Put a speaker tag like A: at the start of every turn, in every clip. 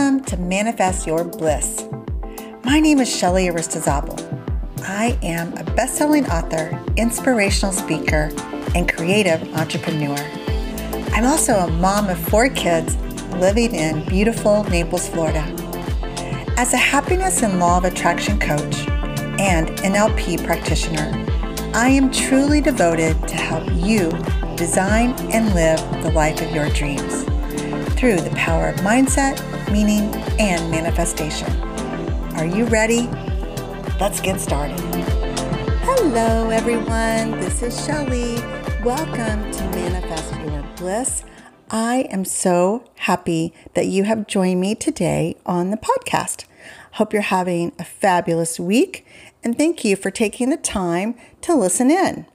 A: Welcome to Manifest Your Bliss. My name is Shelly Aristizabal. I am a best-selling author, inspirational speaker, and creative entrepreneur. I'm also a mom of four kids living in beautiful Naples, Florida. As a happiness and law of attraction coach and NLP practitioner, I am truly devoted to help you design and live the life of your dreams through the power of mindset, meaning, and manifestation. Are you ready? Let's get started. Hello, everyone. This is Shelly. Welcome to Manifest Your Bliss. I am so happy that you have joined me today on the podcast. Hope you're having a fabulous week, and thank you for taking the time to listen in.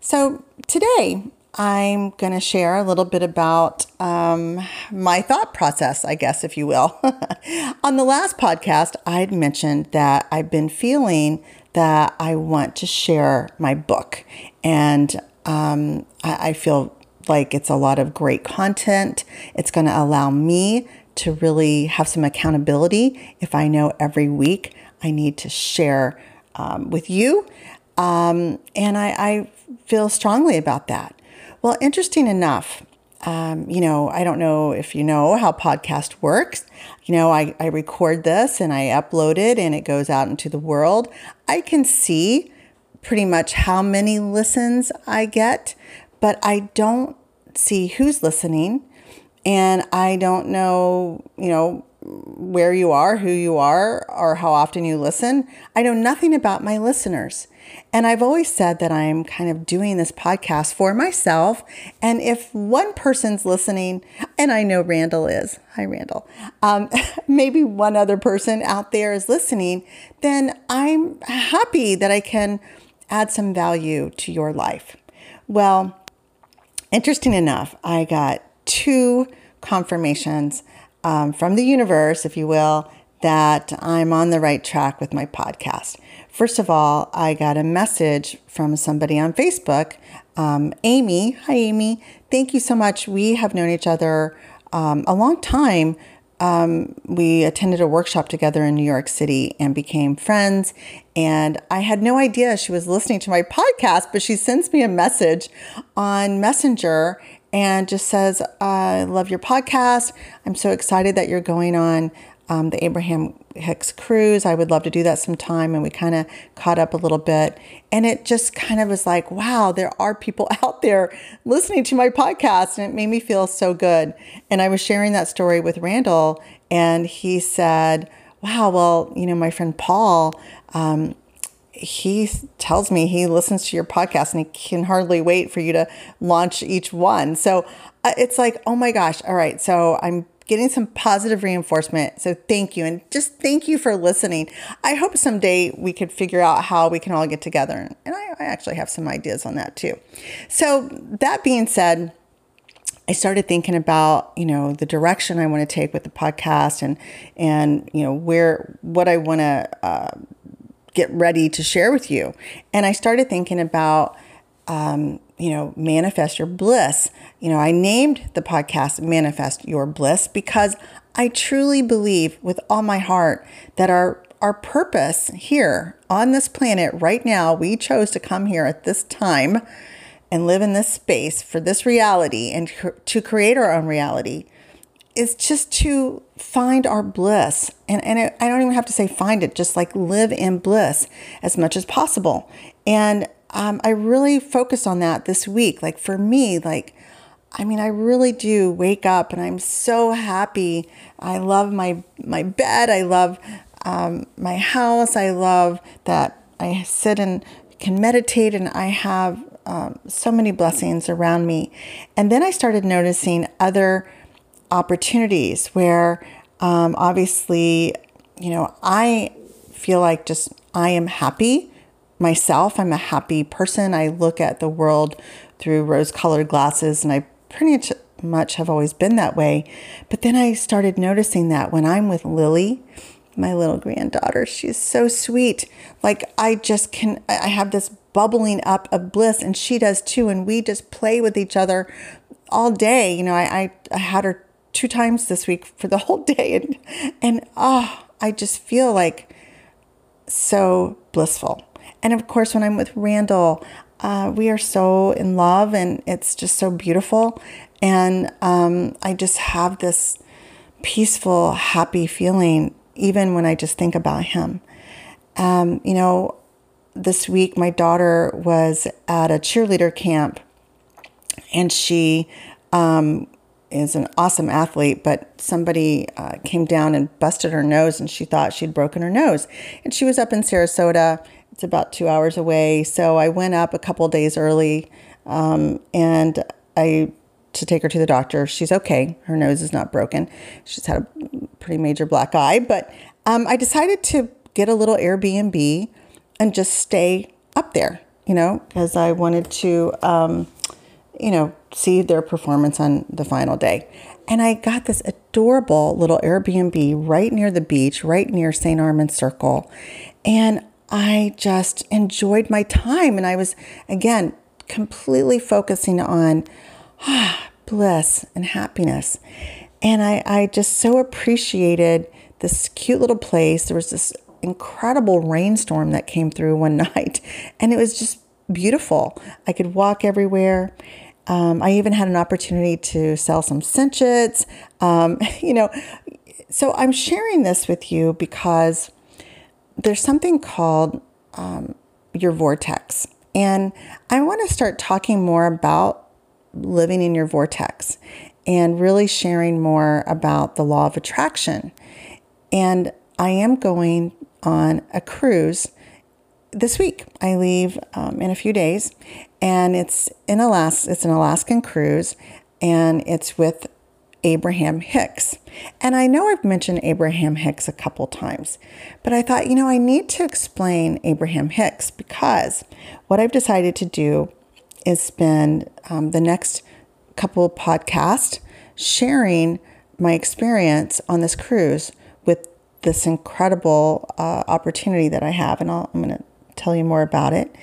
A: So, today I'm going to share a little bit about um, my thought process, I guess, if you will. On the last podcast, I had mentioned that I've been feeling that I want to share my book. And um, I, I feel like it's a lot of great content. It's going to allow me to really have some accountability if I know every week I need to share um, with you. Um, and I, I feel strongly about that. Well, interesting enough, um, you know, I don't know if you know how podcast works. You know, I, I record this and I upload it and it goes out into the world. I can see pretty much how many listens I get, but I don't see who's listening. And I don't know, you know, where you are, who you are, or how often you listen. I know nothing about my listeners. And I've always said that I'm kind of doing this podcast for myself. And if one person's listening, and I know Randall is, hi, Randall, um, maybe one other person out there is listening, then I'm happy that I can add some value to your life. Well, interesting enough, I got two confirmations um, from the universe, if you will, that I'm on the right track with my podcast. First of all, I got a message from somebody on Facebook, um, Amy. Hi, Amy. Thank you so much. We have known each other um, a long time. Um, we attended a workshop together in New York City and became friends. And I had no idea she was listening to my podcast, but she sends me a message on Messenger and just says, I love your podcast. I'm so excited that you're going on um, the Abraham Hicks cruise. I would love to do that sometime. And we kind of caught up a little bit. And it just kind of was like, wow, there are people out there listening to my podcast. And it made me feel so good. And I was sharing that story with Randall, and he said, wow, well, you know, my friend Paul, um, he tells me he listens to your podcast and he can hardly wait for you to launch each one. So uh, it's like, oh my gosh, all right. So I'm getting some positive reinforcement. So thank you. And just thank you for listening. I hope someday we could figure out how we can all get together. And I, I actually have some ideas on that too. So that being said, I started thinking about, you know, the direction I want to take with the podcast and, and, you know, where, what I want to, uh, get ready to share with you. And I started thinking about, um, you know, manifest your bliss. You know, I named the podcast Manifest Your Bliss because I truly believe with all my heart that our our purpose here on this planet right now, we chose to come here at this time and live in this space for this reality and to create our own reality is just to find our bliss. And, and I don't even have to say find it, just like live in bliss as much as possible. And um, I really focused on that this week. Like for me, like, I mean, I really do wake up and I'm so happy. I love my, my bed. I love um, my house. I love that I sit and can meditate and I have um, so many blessings around me. And then I started noticing other opportunities where um, obviously, you know, I feel like just I am happy myself. I'm a happy person. I look at the world through rose colored glasses and I pretty much have always been that way. But then I started noticing that when I'm with Lily, my little granddaughter, she's so sweet. Like I just can, I have this bubbling up of bliss and she does too. And we just play with each other all day. You know, I, I, I had her two times this week for the whole day. And, and oh, I just feel like so blissful. And of course, when I'm with Randall, uh, we are so in love and it's just so beautiful. And um, I just have this peaceful, happy feeling even when I just think about him. Um, you know, this week my daughter was at a cheerleader camp and she um, is an awesome athlete, but somebody uh, came down and busted her nose and she thought she'd broken her nose. And she was up in Sarasota. It's about two hours away. So I went up a couple days early um, and I to take her to the doctor. She's okay. Her nose is not broken. She's had a pretty major black eye, but um, I decided to get a little Airbnb and just stay up there, you know, because I wanted to, um, you know, see their performance on the final day. And I got this adorable little Airbnb right near the beach, right near St. Armand Circle. And I just enjoyed my time. And I was, again, completely focusing on ah, bliss and happiness. And I, I just so appreciated this cute little place. There was this incredible rainstorm that came through one night, and it was just beautiful. I could walk everywhere. Um, I even had an opportunity to sell some Cinch Its. Um, you know, so I'm sharing this with you because there's something called um, your vortex. And I want to start talking more about living in your vortex and really sharing more about the law of attraction. And I am going on a cruise this week. I leave um, in a few days, and it's in Alaska. It's an Alaskan cruise, and it's with Abraham Hicks. And I know I've mentioned Abraham Hicks a couple times, but I thought, you know, I need to explain Abraham Hicks because what I've decided to do is spend um, the next couple podcasts sharing my experience on this cruise with this incredible uh, opportunity that I have, and i am going to tell you more about it.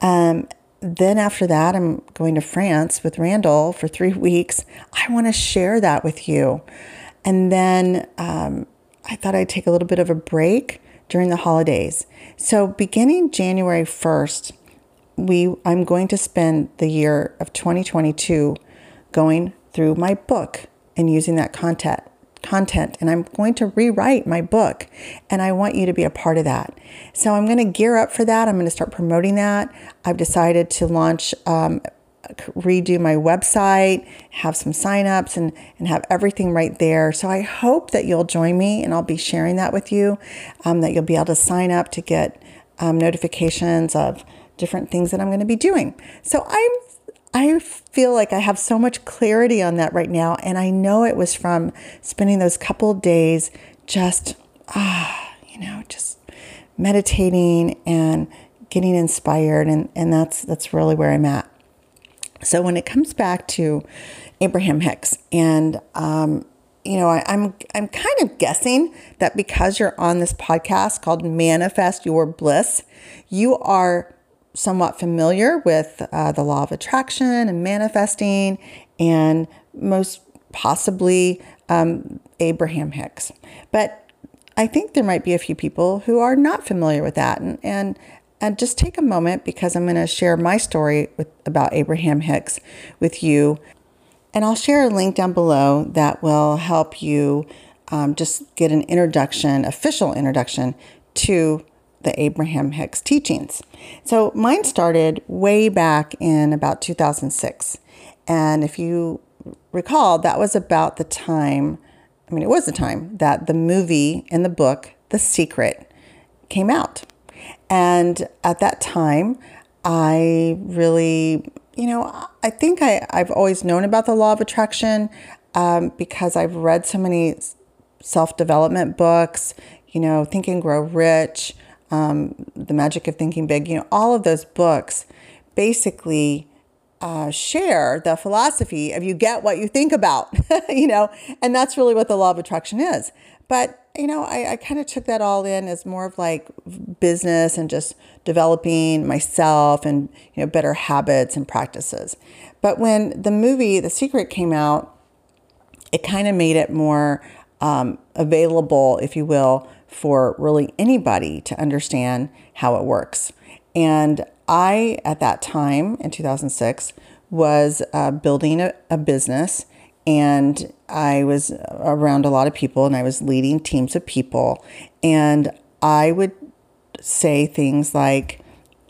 A: Um, then after that, I'm going to France with Randall for three weeks. I want to share that with you. And then um, I thought I'd take a little bit of a break during the holidays. So beginning January 1st, we I'm going to spend the year of 2022 going through my book and using that content content and I'm going to rewrite my book and I want you to be a part of that. So I'm going to gear up for that. I'm going to start promoting that. I've decided to launch um, redo my website, have some signups and and have everything right there. So I hope that you'll join me and I'll be sharing that with you um, that you'll be able to sign up to get um, notifications of different things that I'm going to be doing. So I'm I feel like I have so much clarity on that right now and I know it was from spending those couple days just ah, you know, just meditating and getting inspired and and that's that's really where I'm at. So when it comes back to Abraham Hicks and um, you know, I, I'm I'm kind of guessing that because you're on this podcast called Manifest Your Bliss, you are somewhat familiar with uh, the law of attraction and manifesting, and most possibly um, Abraham Hicks. But I think there might be a few people who are not familiar with that, and and and just take a moment because I'm going to share my story with about Abraham Hicks with you, and I'll share a link down below that will help you um, just get an introduction, official introduction to the Abraham Hicks teachings. So mine started way back in about 2006. And if you recall, that was about the time, I mean, it was the time that the movie and the book, The Secret, came out. And at that time, I really, you know, I think I, I've always known about the law of attraction um, because I've read so many self development books, you know, Think and Grow Rich, um, The Magic of Thinking Big, you know, all of those books basically uh, share the philosophy of you get what you think about, you know, and that's really what the law of attraction is. But, you know, I, I kind of took that all in as more of like business and just developing myself and, you know, better habits and practices. But when the movie The Secret came out, it kind of made it more um, available, if you will, for really anybody to understand how it works. And I, at that time in 2006, was uh, building a, a business and I was around a lot of people and I was leading teams of people. And I would say things like,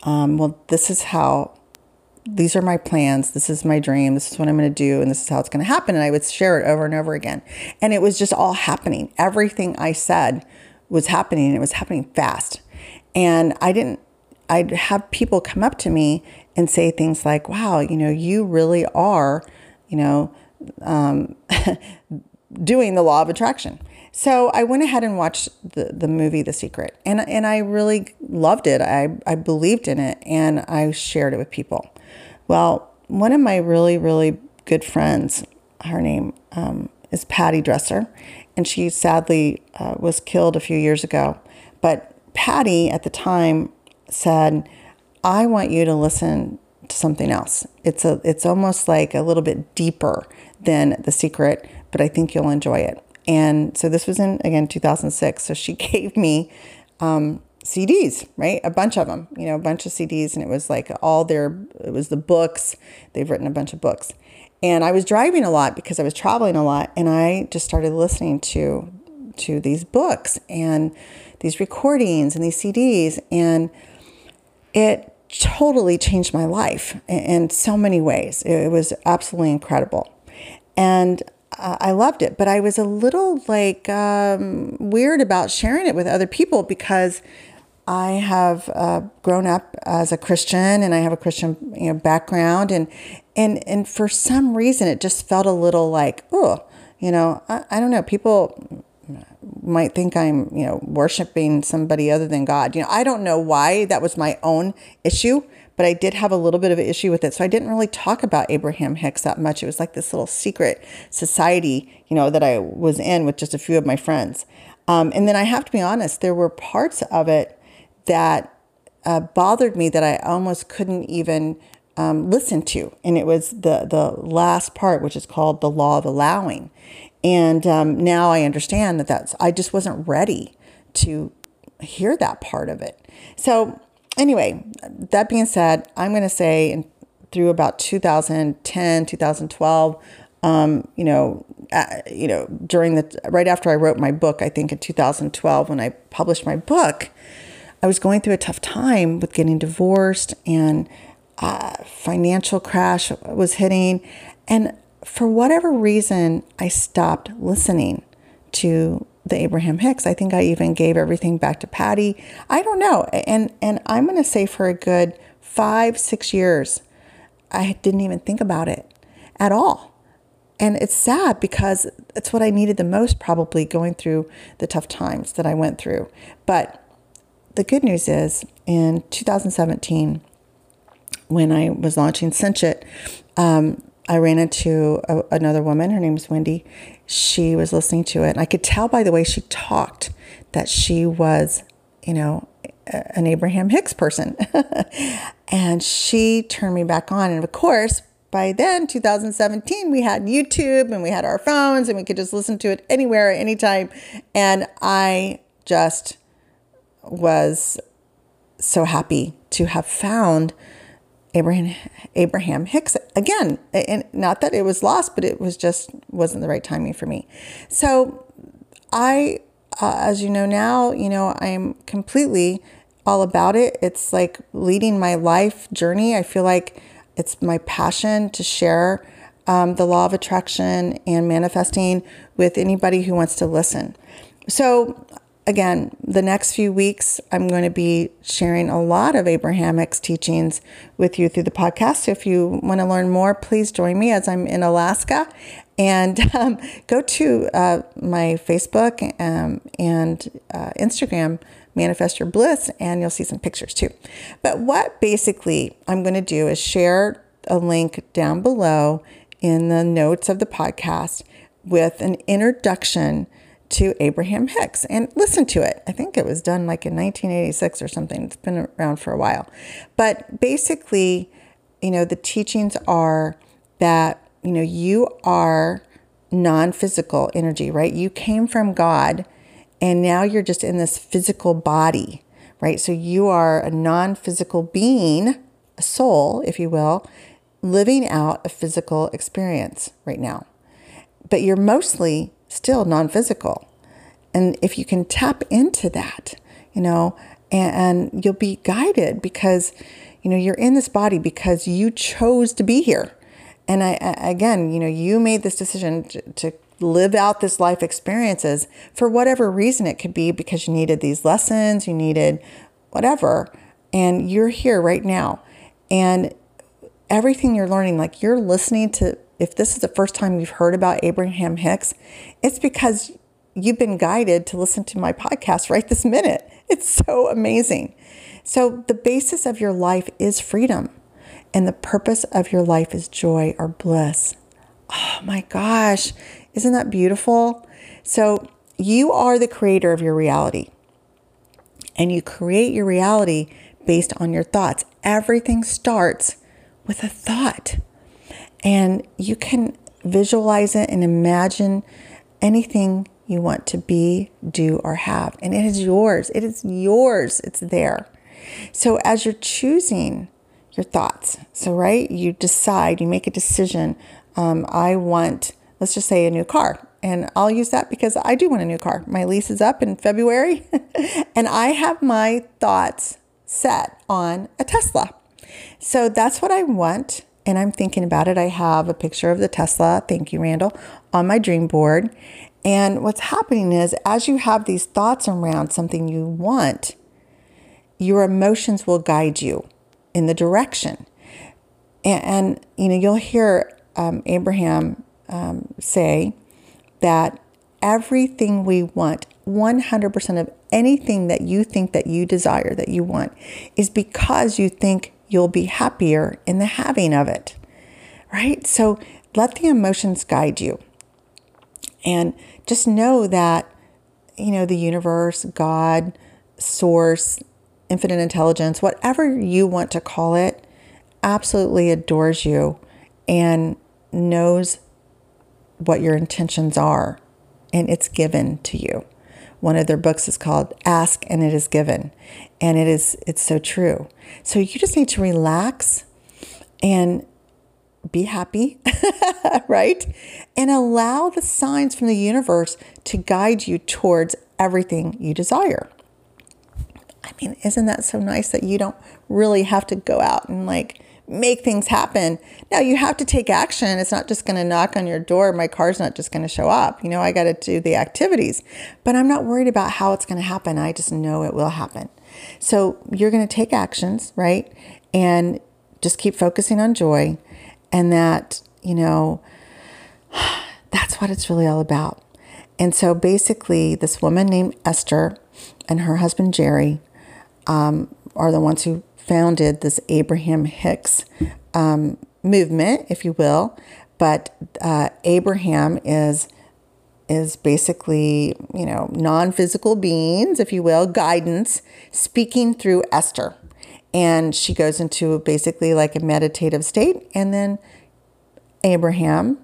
A: um, well, this is how, these are my plans. This is my dream. This is what I'm going to do. And this is how it's going to happen. And I would share it over and over again. And it was just all happening. Everything I said was happening. It was happening fast. And I didn't, I'd have people come up to me and say things like, wow, you know, you really are, you know, um, doing the law of attraction. So I went ahead and watched the, the movie The Secret, and, and I really loved it. I, I believed in it, and I shared it with people. Well, one of my really, really good friends, her name um, is Patty Dresser, and she sadly uh, was killed a few years ago. But Patty at the time said, I want you to listen to something else. It's a it's almost like a little bit deeper than The Secret, but I think you'll enjoy it. And so this was in, again, 2006. So she gave me um, CDs, right? A bunch of them, you know, a bunch of CDs. And it was like all their, it was the books. They've written a bunch of books. And I was driving a lot because I was traveling a lot. And I just started listening to, to these books and these recordings and these CDs. And it totally changed my life in so many ways. It was absolutely incredible. And I loved it, but I was a little like um, weird about sharing it with other people because I have uh, grown up as a Christian and I have a Christian you know, background, and and and for some reason it just felt a little like oh, you know, I, I don't know. People might think I'm you know worshiping somebody other than God. You know, I don't know why that was my own issue but I did have a little bit of an issue with it. So I didn't really talk about Abraham Hicks that much. It was like this little secret society, you know, that I was in with just a few of my friends. Um, and then I have to be honest, there were parts of it that uh, bothered me that I almost couldn't even um, listen to. And it was the, the last part, which is called the law of allowing. And um, now I understand that that's, I just wasn't ready to hear that part of it. So anyway, that being said, I'm going to say through about 2010, 2012, um, you know, uh, you know, during the right after I wrote my book, I think in 2012 when I published my book, I was going through a tough time with getting divorced and uh, financial crash was hitting, and for whatever reason, I stopped listening to the Abraham Hicks. I think I even gave everything back to Patty. I don't know. And and I'm going to say for a good 5 6 years I didn't even think about it at all. And it's sad because it's what I needed the most probably going through the tough times that I went through. But the good news is in 2017 when I was launching Cinch It, um, I ran into a, another woman. Her name is Wendy. She was listening to it. And I could tell by the way she talked that she was, you know, an Abraham Hicks person. and she turned me back on. And of course, by then, 2017, we had YouTube and we had our phones and we could just listen to it anywhere, anytime. And I just was so happy to have found Abraham Abraham Hicks again, and not that it was lost, but it was just wasn't the right timing for me. So I, uh, as you know now, you know I'm completely all about it. It's like leading my life journey. I feel like it's my passion to share um, the law of attraction and manifesting with anybody who wants to listen. So again, the next few weeks, I'm going to be sharing a lot of Abraham Hicks teachings with you through the podcast. If you want to learn more, please join me as I'm in Alaska. And um, go to uh, my Facebook um, and uh, Instagram, Manifest Your Bliss, and you'll see some pictures too. But what basically I'm going to do is share a link down below in the notes of the podcast with an introduction to Abraham Hicks and listen to it. I think it was done like in 1986 or something. It's been around for a while. But basically, you know, the teachings are that, you know, you are non physical energy, right? You came from God and now you're just in this physical body, right? So you are a non physical being, a soul, if you will, living out a physical experience right now. But you're mostly still non physical. And if you can tap into that, you know, and, and, you'll be guided because, you know, you're in this body because you chose to be here. And I, again, you know, you made this decision to, to live out this life experiences for whatever reason it could be because you needed these lessons, you needed whatever, and you're here right now. And everything you're learning, like you're listening to, if this is the first time you've heard about Abraham Hicks, it's because you've been guided to listen to my podcast right this minute. It's so amazing. So, the basis of your life is freedom, and the purpose of your life is joy or bliss. Oh my gosh, isn't that beautiful? So, you are the creator of your reality, and you create your reality based on your thoughts. Everything starts with a thought, and you can visualize it and imagine anything you want to be, do, or have. And it is yours. It is yours. It's there. So as you're choosing your thoughts, so right, you decide, you make a decision. Um, I want, let's just say, a new car. And I'll use that because I do want a new car. My lease is up in February, and I have my thoughts set on a Tesla. So that's what I want. And I'm thinking about it. I have a picture of the Tesla, thank you, Randall, on my dream board. And what's happening is as you have these thoughts around something you want, your emotions will guide you in the direction. And, and you know, you'll hear um, Abraham um, say that everything we want, 100% of anything that you think that you desire, that you want, is because you think you'll be happier in the having of it. Right? So let the emotions guide you. And just know that, you know, the universe, God, source, infinite intelligence, whatever you want to call it, absolutely adores you and knows what your intentions are, and it's given to you. One of their books is called Ask and It Is Given, and it is it's so true. So you just need to relax and be happy, right? And allow the signs from the universe to guide you towards everything you desire. I mean, isn't that so nice that you don't really have to go out and like make things happen? Now, you have to take action. It's not just going to knock on your door. My car's not just going to show up. You know, I got to do the activities, but I'm not worried about how it's going to happen. I just know it will happen. So you're going to take actions, right? And just keep focusing on joy and that, you know, that's what it's really all about. And so basically, this woman named Esther and her husband Jerry um, are the ones who founded this Abraham Hicks um, movement, if you will. But uh, Abraham is is basically, you know, non-physical beings, if you will, guidance, speaking through Esther. And she goes into basically like a meditative state. And then abraham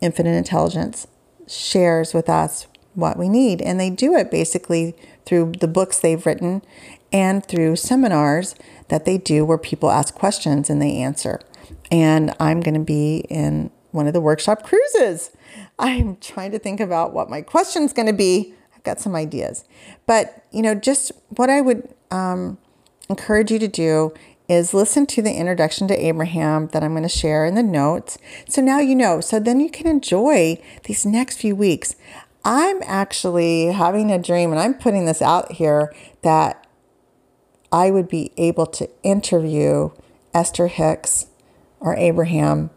A: infinite intelligence shares with us what we need. And they do it basically through the books they've written and through seminars that they do where people ask questions and they answer and i'm going to be in one of the workshop cruises i'm trying to think about what my question's going to be i've got some ideas but you know just what i would um, encourage you to do is listen to the introduction to Abraham that I'm going to share in the notes. So now you know. So then you can enjoy these next few weeks. I'm actually having a dream, and I'm putting this out here that I would be able to interview Esther Hicks or Abraham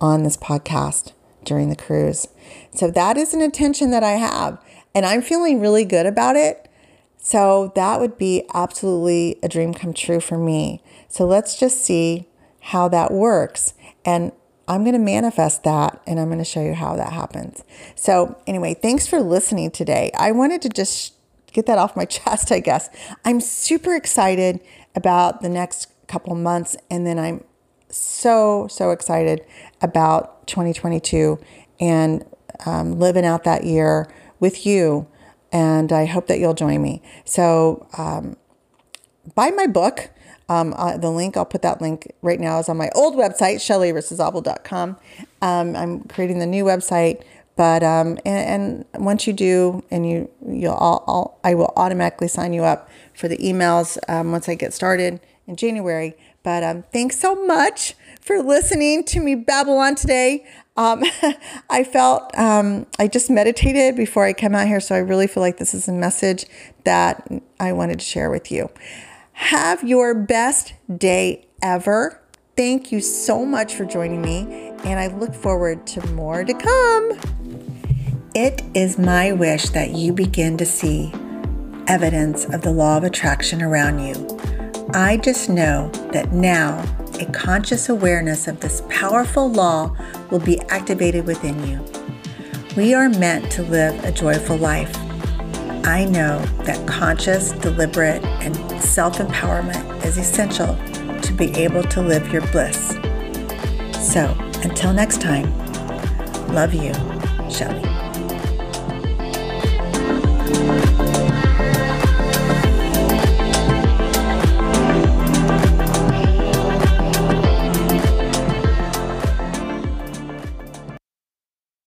A: on this podcast during the cruise. So that is an intention that I have, and I'm feeling really good about it. So that would be absolutely a dream come true for me. So let's just see how that works. And I'm going to manifest that and I'm going to show you how that happens. So, anyway, thanks for listening today. I wanted to just get that off my chest, I guess. I'm super excited about the next couple months and then I'm so so excited about 2022 and um, living out that year with you. And I hope that you'll join me. So, um, buy my book. Um, uh, the link, I'll put that link right now, is on my old website, shellyaristizabal.com. Um, I'm creating the new website, but um, and, and once you do, and you you'll all, all, I will automatically sign you up for the emails um, once I get started in January. But um, thanks so much for listening to me babble on today. Um, I felt um, I just meditated before I come out here, so I really feel like this is a message that I wanted to share with you. Have your best day ever. Thank you so much for joining me, and I look forward to more to come. It is my wish that you begin to see evidence of the law of attraction around you. I just know that now a conscious awareness of this powerful law will be activated within you. We are meant to live a joyful life. I know that conscious, deliberate, and self empowerment is essential to be able to live your bliss. So, until next time, love you, Shelly.